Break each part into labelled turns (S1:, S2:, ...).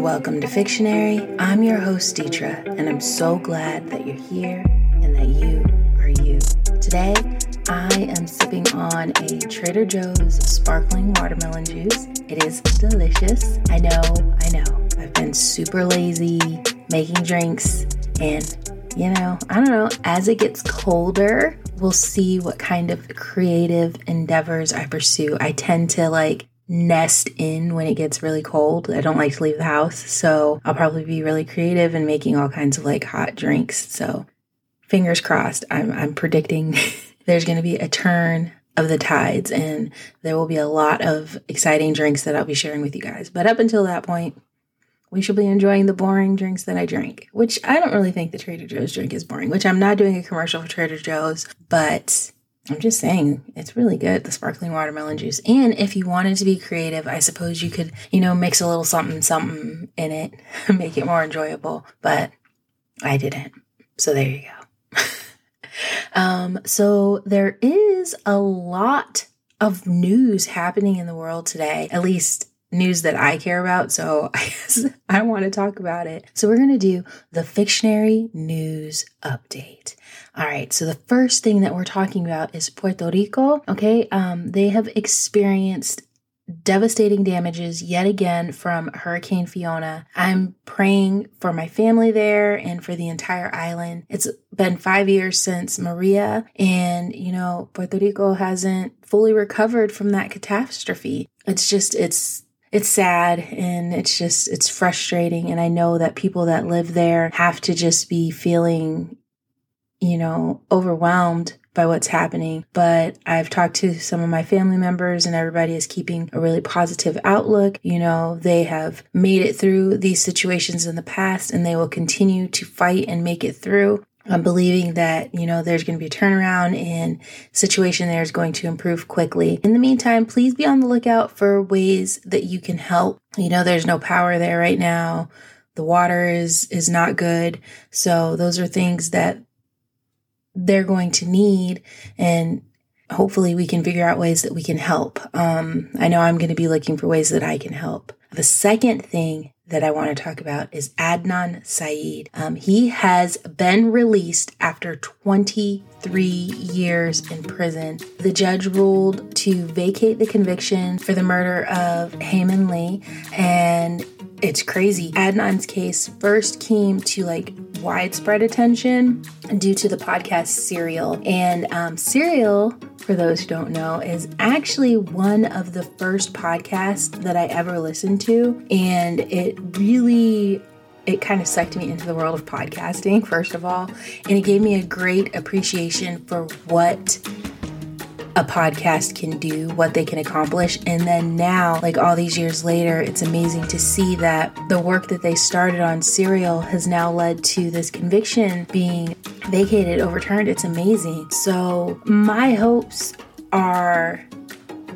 S1: welcome to Fictionary. I'm your host, Deetra, and I'm so glad that you're here and that you are you. Today, I am sipping on a Trader Joe's sparkling watermelon juice. It is delicious. I know, I know. I've been super lazy making drinks, and you know, I don't know, as it gets colder, we'll see what kind of creative endeavors I pursue. I tend to like nest in when it gets really cold. I don't like to leave the house, so I'll probably be really creative and making all kinds of like hot drinks. So fingers crossed. I'm I'm predicting there's going to be a turn of the tides and there will be a lot of exciting drinks that I'll be sharing with you guys. But up until that point, we should be enjoying the boring drinks that I drink, which I don't really think the Trader Joe's drink is boring, which I'm not doing a commercial for Trader Joe's, but I'm just saying, it's really good, the sparkling watermelon juice. And if you wanted to be creative, I suppose you could, you know, mix a little something, something in it, make it more enjoyable. But I didn't. So there you go. um, so there is a lot of news happening in the world today, at least news that I care about. So I I want to talk about it. So we're going to do the Fictionary News Update. All right, so the first thing that we're talking about is Puerto Rico. Okay, um, they have experienced devastating damages yet again from Hurricane Fiona. I'm praying for my family there and for the entire island. It's been five years since Maria, and you know, Puerto Rico hasn't fully recovered from that catastrophe. It's just, it's it's sad and it's just it's frustrating and i know that people that live there have to just be feeling you know, overwhelmed by what's happening. But I've talked to some of my family members and everybody is keeping a really positive outlook. You know, they have made it through these situations in the past and they will continue to fight and make it through. I'm believing that, you know, there's going to be a turnaround and situation there is going to improve quickly. In the meantime, please be on the lookout for ways that you can help. You know, there's no power there right now. The water is is not good. So those are things that they're going to need and hopefully we can figure out ways that we can help. Um, I know I'm going to be looking for ways that I can help. The second thing that I want to talk about is Adnan Syed. Um, he has been released after 23 years in prison. The judge ruled to vacate the conviction for the murder of Hae-Min Lee, and it's crazy. Adnan's case first came to like widespread attention due to the podcast Serial. And um, Serial, for those who don't know, is actually one of the first podcasts that I ever listened to. And it really it kind of sucked me into the world of podcasting, first of all. And it gave me a great appreciation for what a podcast can do, what they can accomplish. And then now, like all these years later, it's amazing to see that the work that they started on Serial has now led to this conviction being vacated, overturned. It's amazing. So, my hopes are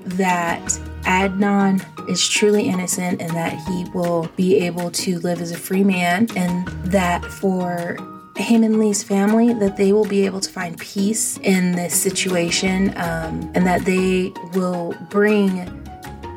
S1: that Adnan is truly innocent and that he will be able to live as a free man, and that for Hae-Min Lee's family that they will be able to find peace in this situation um, and that they will bring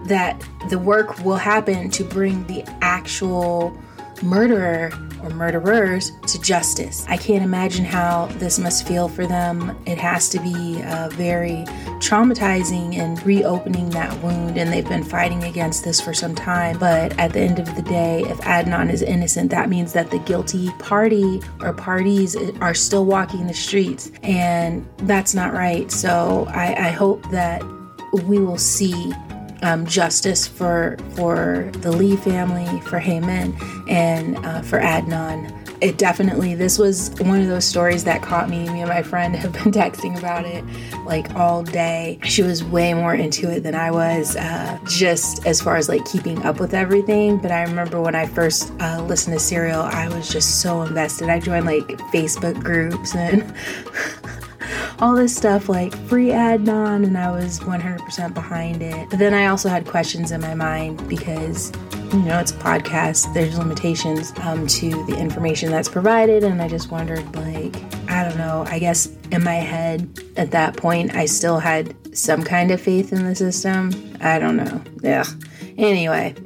S1: that the work will happen to bring the actual murderer or murderers to justice. I can't imagine how this must feel for them. It has to be very traumatizing and reopening that wound, and they've been fighting against this for some time. But at the end of the day, if Adnan is innocent, that means that the guilty party or parties are still walking the streets, and that's not right. So I, I hope that we will see um, justice for for the Lee family, for Hae-Min, and uh, for Adnan. It definitely this was one of those stories that caught me. Me and my friend have been texting about it like all day. She was way more into it than I was, uh, just as far as like keeping up with everything. But I remember when I first uh, listened to Serial, I was just so invested. I joined like Facebook groups and. all this stuff like free Adnan, and I was 100% behind it. But then I also had questions in my mind because, you know, it's a podcast, there's limitations um, to the information that's provided, and I just wondered, like, I don't know, I guess in my head at that point, I still had some kind of faith in the system. I don't know. Yeah. Anyway.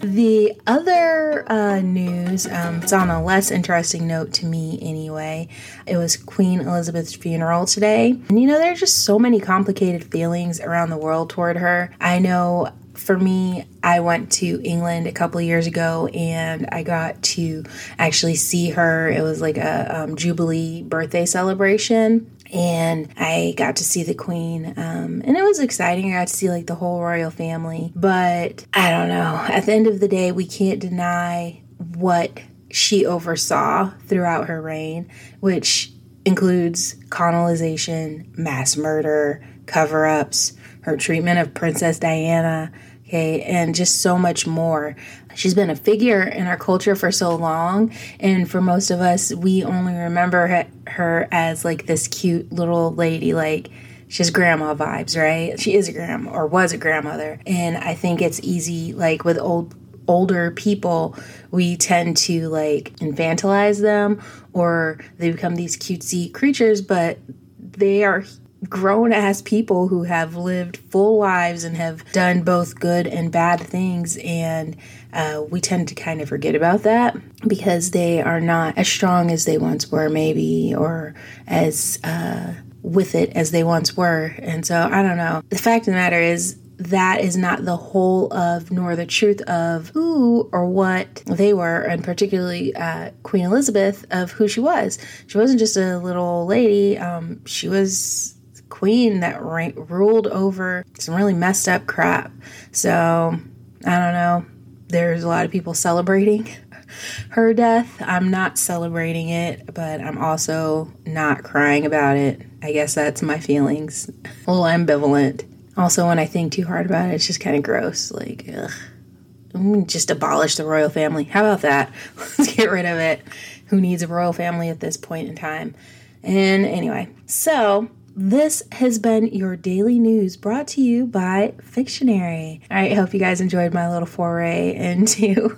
S1: the other uh, news, um, it's on a less interesting note to me anyway. It was Queen Elizabeth's funeral today. And you know, there are just so many complicated feelings around the world toward her. I know for me, I went to England a couple years ago and I got to actually see her. It was like a um, Jubilee birthday celebration. And I got to see the Queen, um, and it was exciting. I got to see like the whole royal family. But I don't know. At the end of the day, we can't deny what she oversaw throughout her reign, which includes colonization, mass murder, cover ups, her treatment of Princess Diana, okay, and just so much more. She's been a figure in our culture for so long, and for most of us, we only remember her as like this cute little lady, like she has grandma vibes, right? She is a grandma or was a grandmother, and I think it's easy, like with old older people, we tend to like infantilize them or they become these cutesy creatures, but they are grown ass people who have lived full lives and have done both good and bad things. And uh, we tend to kind of forget about that because they are not as strong as they once were, maybe, or as uh, with it as they once were. And so I don't know. The fact of the matter is, that is not the whole of nor the truth of who or what they were, and particularly uh, Queen Elizabeth of who she was. She wasn't just a little lady. Um, she was queen that ra- ruled over some really messed up crap. So, I don't know. There's a lot of people celebrating her death. I'm not celebrating it, but I'm also not crying about it. I guess that's my feelings. A little ambivalent. Also, when I think too hard about it, it's just kind of gross. Like, ugh. Just abolish the royal family. How about that? Let's get rid of it. Who needs a royal family at this point in time? And anyway, so this has been your daily news brought to you by Fictionary. I hope you guys enjoyed my little foray into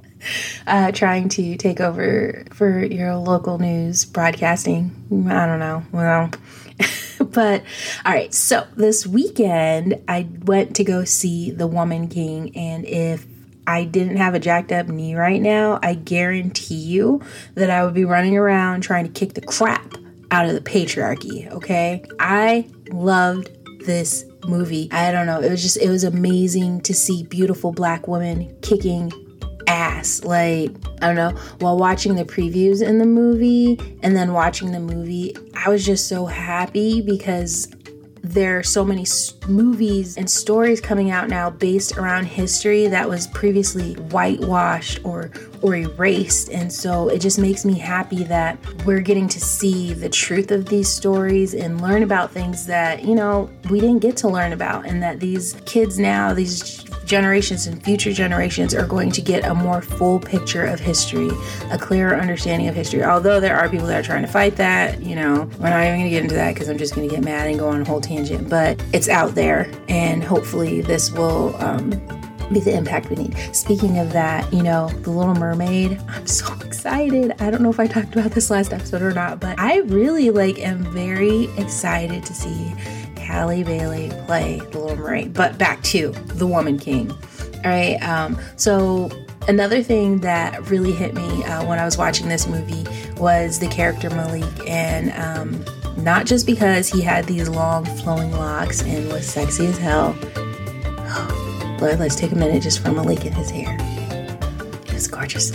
S1: uh, trying to take over for your local news broadcasting. I don't know. Well, but all right. So this weekend, I went to go see The Woman King, and if I didn't have a jacked up knee right now, I guarantee you that I would be running around trying to kick the crap out of the patriarchy, okay? I loved this movie. I don't know, it was just it was amazing to see beautiful black women kicking ass. Like, I don't know, while watching the previews in the movie and then watching the movie, I was just so happy because there are so many movies and stories coming out now based around history that was previously whitewashed or or erased. And so it just makes me happy that we're getting to see the truth of these stories and learn about things that you know we didn't get to learn about and that these kids now these generations and future generations are going to get a more full picture of history, a clearer understanding of history. Although there are people that are trying to fight that, you know, we're not even going to get into that because I'm just going to get mad and go on a whole tangent. But it's out there, and hopefully, this will. Um, be the impact we need. Speaking of that, you know, The Little Mermaid, I'm so excited. I don't know if I talked about this last episode or not, but I really like am very excited to see Halle Bailey play the Little Mermaid. But back to the Woman King. All right. Um, so another thing that really hit me uh, when I was watching this movie was the character Malik, and um, not just because he had these long flowing locks and was sexy as hell. Lord, let's take a minute just for Malik and his hair. It was gorgeous.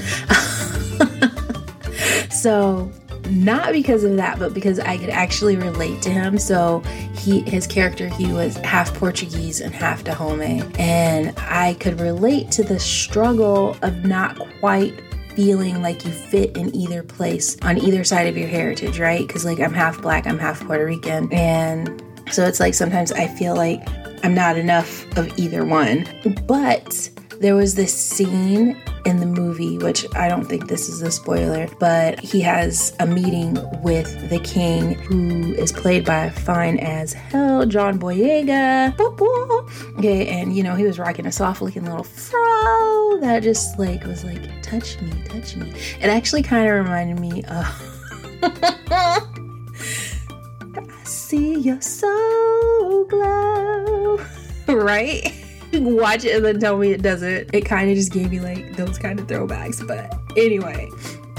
S1: so not because of that, but because I could actually relate to him. So he his character he was half Portuguese and half Dahomey, and I could relate to the struggle of not quite feeling like you fit in either place on either side of your heritage, right? Because like I'm half black, I'm half Puerto Rican, and so it's like sometimes I feel like I'm not enough of either one. But there was this scene in the movie, which I don't think this is a spoiler, but he has a meeting with the king, who is played by fine as hell John Boyega. Okay, and you know, he was rocking a soft looking little fro that just like was like, touch me, touch me. It actually kind of reminded me of. I see your soul glow, right? watch it and then tell me it doesn't. It kind of just gave me like those kind of throwbacks. But anyway,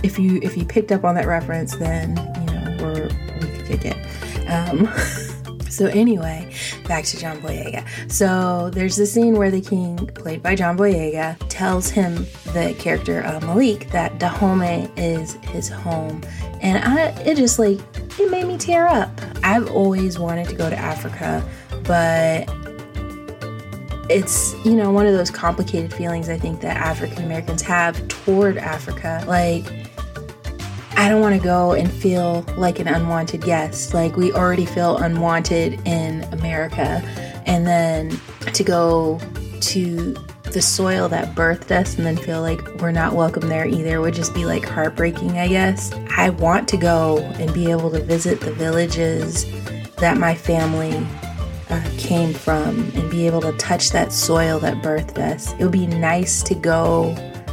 S1: if you if you picked up on that reference, then you know we're we could kick it. Um, so anyway, back to John Boyega. So there's this scene where the king, played by John Boyega, tells him the character of Malik that Dahomey is his home, and I it just like it made me tear up. I've always wanted to go to Africa, but it's you know one of those complicated feelings I think that African Americans have toward Africa. Like I don't want to go and feel like an unwanted guest. Like we already feel unwanted in America, and then to go to the soil that birthed us and then feel like we're not welcome there either would just be like heartbreaking, I guess. I want to go and be able to visit the villages that my family uh, came from and be able to touch that soil that birthed us. It would be nice to go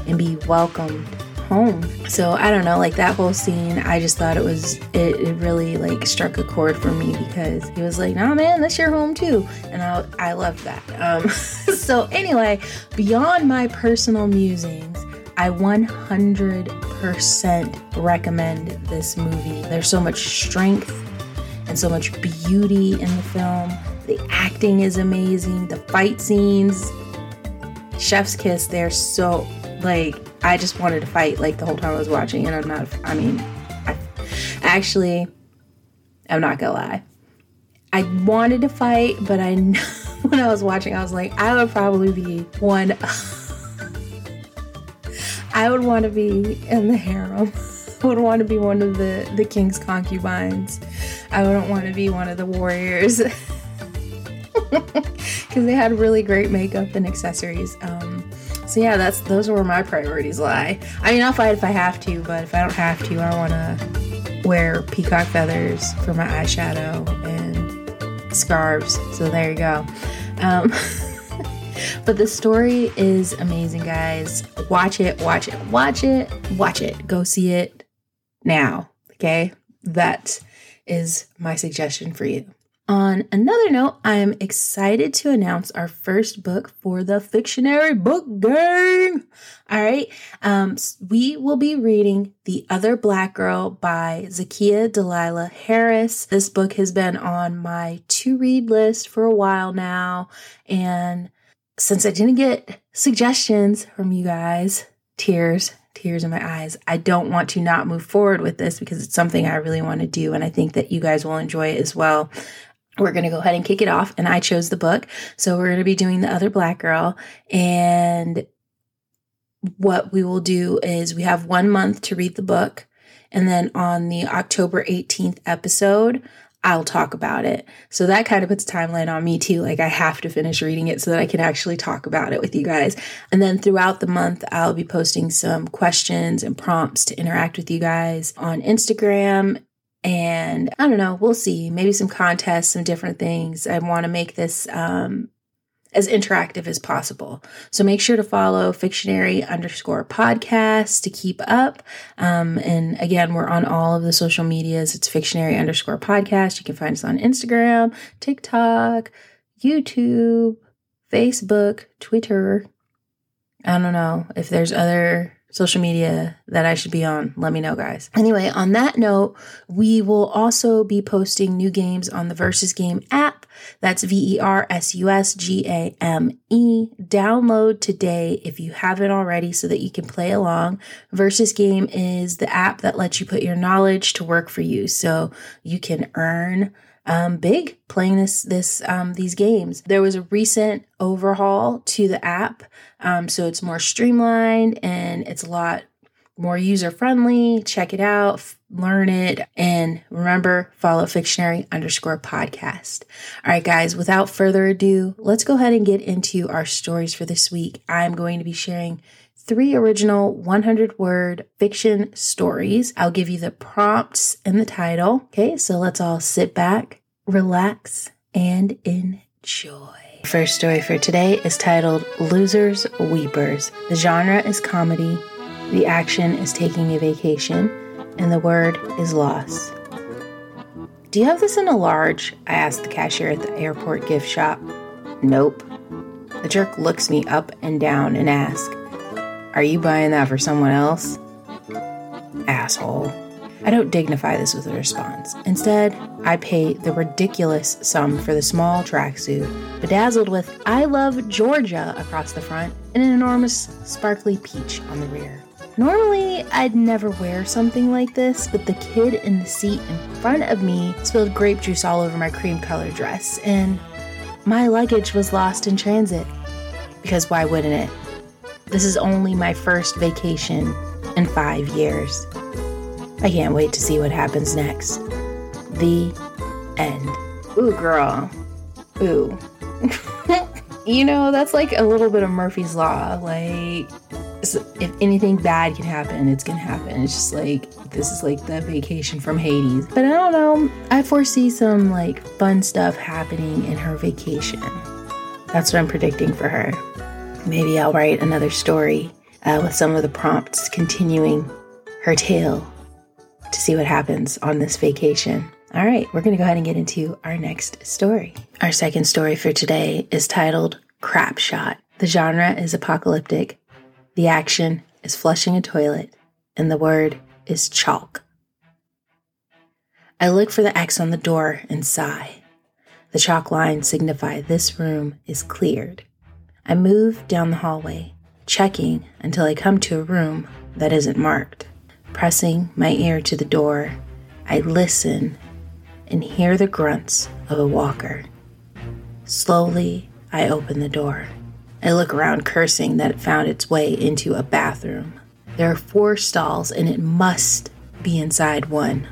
S1: and be welcomed home. So I don't know, like that whole scene, I just thought it was it, it really like struck a chord for me because he was like, "Nah, man, that's your home too," and I I loved that. Um, so anyway, beyond my personal musings. I 100% recommend this movie. There's so much strength and so much beauty in the film. The acting is amazing. The fight scenes, chef's kiss, they're so like I just wanted to fight like the whole time I was watching and I'm not I mean I, actually I'm not gonna lie. I wanted to fight, but I when I was watching I was like I would probably be one I would want to be in the harem. I would want to be one of the the king's concubines. I wouldn't want to be one of the warriors. because they had really great makeup and accessories. Um, so yeah, that's those are where my priorities lie. I mean, I'll fight if I have to, but if I don't have to, I want to wear peacock feathers for my eyeshadow and scarves. So there you go. Um, but the story is amazing, guys. Watch it, watch it, watch it, watch it. Go see it now. Okay, that is my suggestion for you. On another note, I'm excited to announce our first book for the Fictionary Book Gang. All right. Um, we will be reading The Other Black Girl by Zakiya Delilah Harris. This book has been on my to read list for a while now. And since I didn't get suggestions from you guys, tears, tears in my eyes. I don't want to not move forward with this because it's something I really want to do. And I think that you guys will enjoy it as well we're going to go ahead and kick it off. And I chose the book. So we're going to be doing The Other Black Girl. And what we will do is we have one month to read the book. And then on the October 18th episode, I'll talk about it. So that kind of puts a timeline on me too. Like I have to finish reading it so that I can actually talk about it with you guys. And then throughout the month, I'll be posting some questions and prompts to interact with you guys on Instagram and I don't know, we'll see. Maybe some contests, some different things. I want to make this um, as interactive as possible. So make sure to follow Fictionary underscore podcast to keep up. Um, and again, we're on all of the social medias. It's Fictionary underscore podcast. You can find us on Instagram, TikTok, YouTube, Facebook, Twitter. I don't know if there's other social media that I should be on, let me know, guys. Anyway, on that note, we will also be posting new games on the Versus Game app. That's V E R S U S G A M E. Download today if you haven't already so that you can play along. Versus Game is the app that lets you put your knowledge to work for you so you can earn um, big playing this this um, these games. There was a recent overhaul to the app, um, so it's more streamlined and it's a lot more user friendly. Check it out, f- learn it, and remember follow Fictionary underscore podcast. All right, guys. Without further ado, let's go ahead and get into our stories for this week. I'm going to be sharing three original 100 word fiction stories. I'll give you the prompts and the title. Okay, so let's all sit back, relax, and enjoy. First story for today is titled Losers Weepers. The genre is comedy, the action is taking a vacation, and the word is loss. Do you have this in a large? I asked the cashier at the airport gift shop. Nope. The jerk looks me up and down and asks, Are you buying that for someone else? Asshole. I don't dignify this with a response. Instead, I pay the ridiculous sum for the small tracksuit, bedazzled with I love Georgia across the front and an enormous sparkly peach on the rear. Normally, I'd never wear something like this, but the kid in the seat in front of me spilled grape juice all over my cream colored dress, and my luggage was lost in transit. Because why wouldn't it? This is only my first vacation in five years. I can't wait to see what happens next. The end. Ooh, girl. Ooh. you know, that's like a little bit of Murphy's Law. Like, if anything bad can happen, it's gonna happen. It's just like, this is like the vacation from Hades. But I don't know. I foresee some like fun stuff happening in her vacation. That's what I'm predicting for her. Maybe I'll write another story uh, with some of the prompts continuing her tale to see what happens on this vacation. All right, we're going to go ahead and get into our next story. Our second story for today is titled Crap Shot. The genre is apocalyptic, the action is flushing a toilet, and the word is chalk. I look for the X on the door and sigh. The chalk lines signify this room is cleared. I move down the hallway, checking until I come to a room that isn't marked. Pressing my ear to the door, I listen and hear the grunts of a walker. Slowly, I open the door. I look around, cursing that it found its way into a bathroom. There are four stalls, and it must be inside one.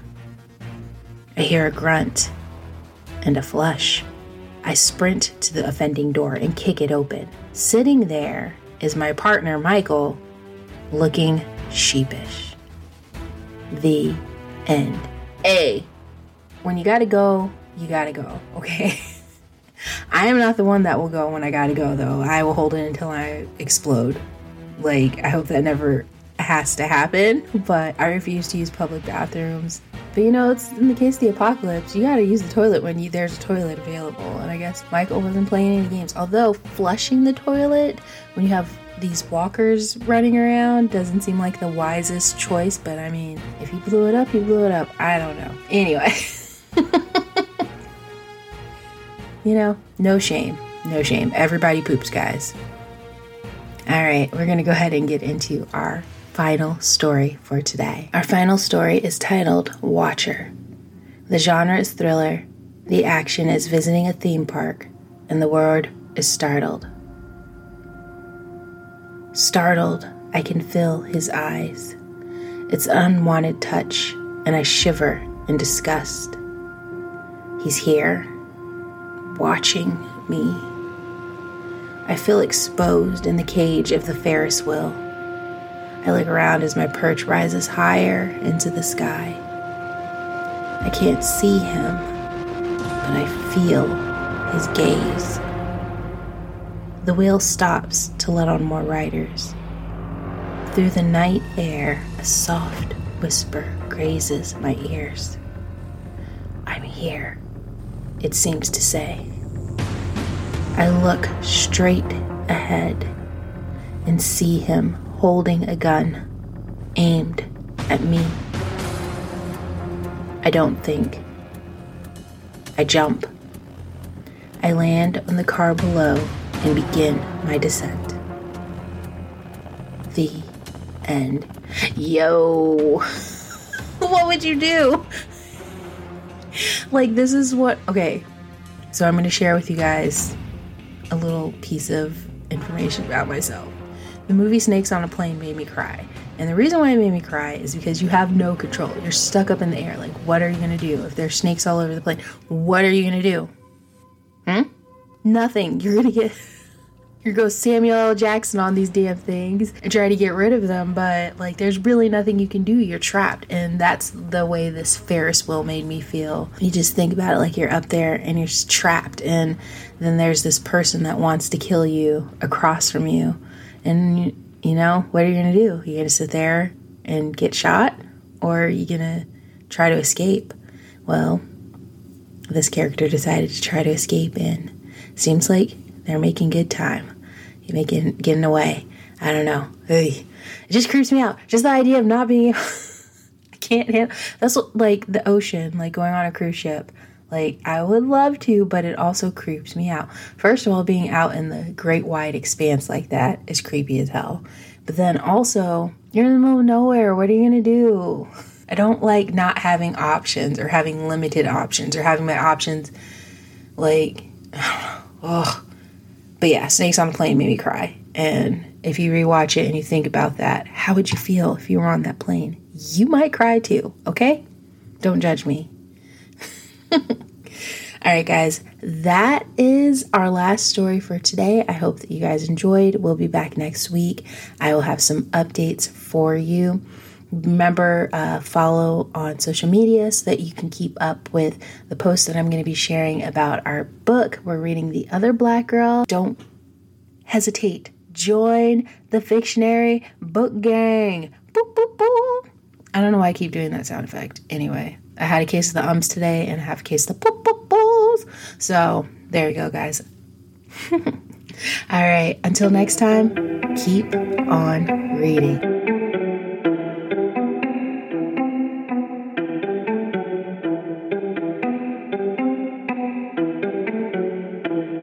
S1: I hear a grunt and a flush. I sprint to the offending door and kick it open. Sitting there is my partner, Michael, looking sheepish the end. A. When you gotta go, you gotta go, okay? I am not the one that will go when I gotta go, though. I will hold it until I explode. Like, I hope that never has to happen, but I refuse to use public bathrooms. But you know, it's in the case of the apocalypse, you gotta use the toilet when you, there's a toilet available. And I guess Michael wasn't playing any games. Although, flushing the toilet when you have these walkers running around doesn't seem like the wisest choice, but I mean, if he blew it up, he blew it up. I don't know. Anyway. you know, no shame. No shame. Everybody poops, guys. All right, we're going to go ahead and get into our final story for today. Our final story is titled Watcher. The genre is thriller, the action is visiting a theme park, and the word is startled. Startled, I can feel his eyes. It's unwanted touch, and I shiver in disgust. He's here, watching me. I feel exposed in the cage of the Ferris wheel. I look around as my perch rises higher into the sky. I can't see him, but I feel his gaze. The wheel stops to let on more riders. Through the night air, a soft whisper grazes my ears. I'm here, it seems to say. I look straight ahead and see him holding a gun aimed at me. I don't think. I jump. I land on the car below and begin my descent. The end. Yo, what would you do? Like, this is what. Okay, so I'm going to share with you guys a little piece of information about myself. The movie Snakes on a Plane made me cry. And the reason why it made me cry is because you have no control. You're stuck up in the air. Like, what are you going to do? If there's snakes all over the plane, what are you going to do? Hmm? Nothing. You're gonna get you go Samuel L. Jackson on these damn things and try to get rid of them, but like there's really nothing you can do. You're trapped. And that's the way this Ferris wheel made me feel. You just think about it like you're up there and you're trapped, and then there's this person that wants to kill you across from you. And you know, what are you gonna do? You're gonna sit there and get shot, or are you gonna try to escape? Well, this character decided to try to escape and Seems like they're making good time. making getting away. I don't know. Ugh. It just creeps me out. Just the idea of not being I can't handle that's like the ocean, like going on a cruise ship. Like I would love to, but it also creeps me out. First of all, being out in the great wide expanse like that is creepy as hell. But then also, you're in the middle of nowhere. What are you gonna do? I don't like not having options or having limited options or having my options like oh. But yeah, Snakes on a Plane made me cry. And if you rewatch it and you think about that, how would you feel if you were on that plane? You might cry too, okay? Don't judge me. All right, guys, that is our last story for today. I hope that you guys enjoyed. We'll be back next week. I will have some updates for you. Remember, uh, follow on social media so that you can keep up with the posts that I'm going to be sharing about our book. We're reading The Other Black Girl. Don't hesitate. Join the Fictionary Book Gang. Boop, boop, boop. I don't know why I keep doing that sound effect. Anyway, I had a case of the ums today and I have a case of the boop, boop, boos. So there you go, guys. All right, until next time, keep on reading.